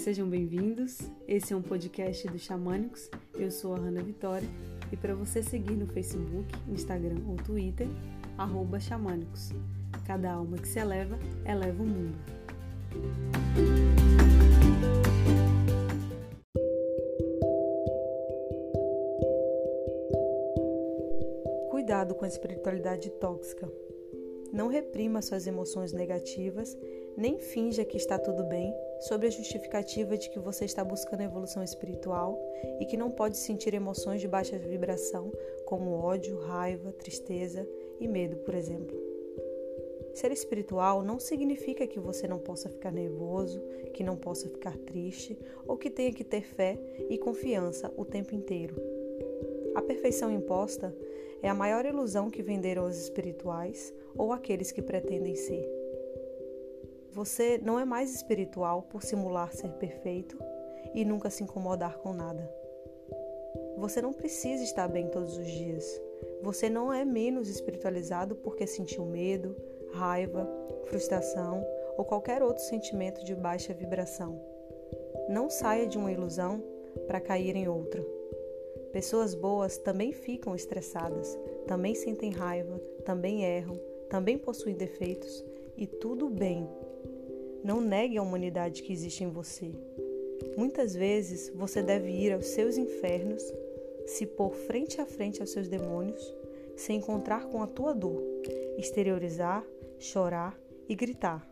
Sejam bem-vindos. Esse é um podcast do Xamânicos. Eu sou a Hanna Vitória e para você seguir no Facebook, Instagram ou Twitter, Xamânicos. Cada alma que se eleva, eleva o mundo. Cuidado com a espiritualidade tóxica. Não reprima suas emoções negativas, nem finja que está tudo bem sobre a justificativa de que você está buscando evolução espiritual e que não pode sentir emoções de baixa vibração, como ódio, raiva, tristeza e medo, por exemplo. Ser espiritual não significa que você não possa ficar nervoso, que não possa ficar triste ou que tenha que ter fé e confiança o tempo inteiro. A perfeição imposta é a maior ilusão que venderam os espirituais ou aqueles que pretendem ser. Você não é mais espiritual por simular ser perfeito e nunca se incomodar com nada. Você não precisa estar bem todos os dias. Você não é menos espiritualizado porque sentiu medo, raiva, frustração ou qualquer outro sentimento de baixa vibração. Não saia de uma ilusão para cair em outra. Pessoas boas também ficam estressadas, também sentem raiva, também erram, também possuem defeitos e tudo bem não negue a humanidade que existe em você. Muitas vezes você deve ir aos seus infernos, se pôr frente a frente aos seus demônios, se encontrar com a tua dor, exteriorizar, chorar e gritar.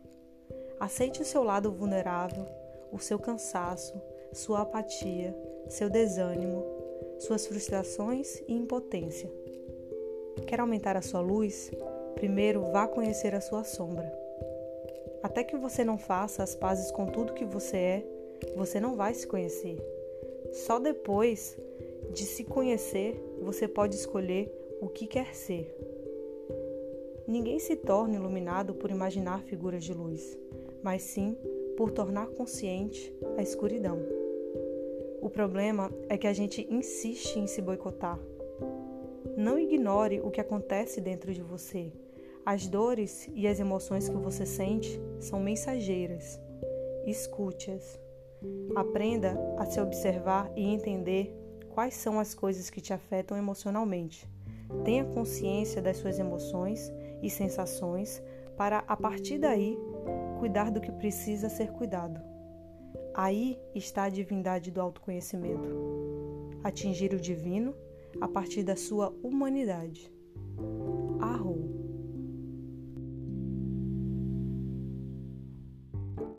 Aceite o seu lado vulnerável, o seu cansaço, sua apatia, seu desânimo, suas frustrações e impotência. Quer aumentar a sua luz? Primeiro vá conhecer a sua sombra. Até que você não faça as pazes com tudo que você é, você não vai se conhecer. Só depois de se conhecer, você pode escolher o que quer ser. Ninguém se torna iluminado por imaginar figuras de luz, mas sim por tornar consciente a escuridão. O problema é que a gente insiste em se boicotar. Não ignore o que acontece dentro de você as dores e as emoções que você sente são mensageiras. Escute-as. Aprenda a se observar e entender quais são as coisas que te afetam emocionalmente. Tenha consciência das suas emoções e sensações para, a partir daí, cuidar do que precisa ser cuidado. Aí está a divindade do autoconhecimento. Atingir o divino a partir da sua humanidade.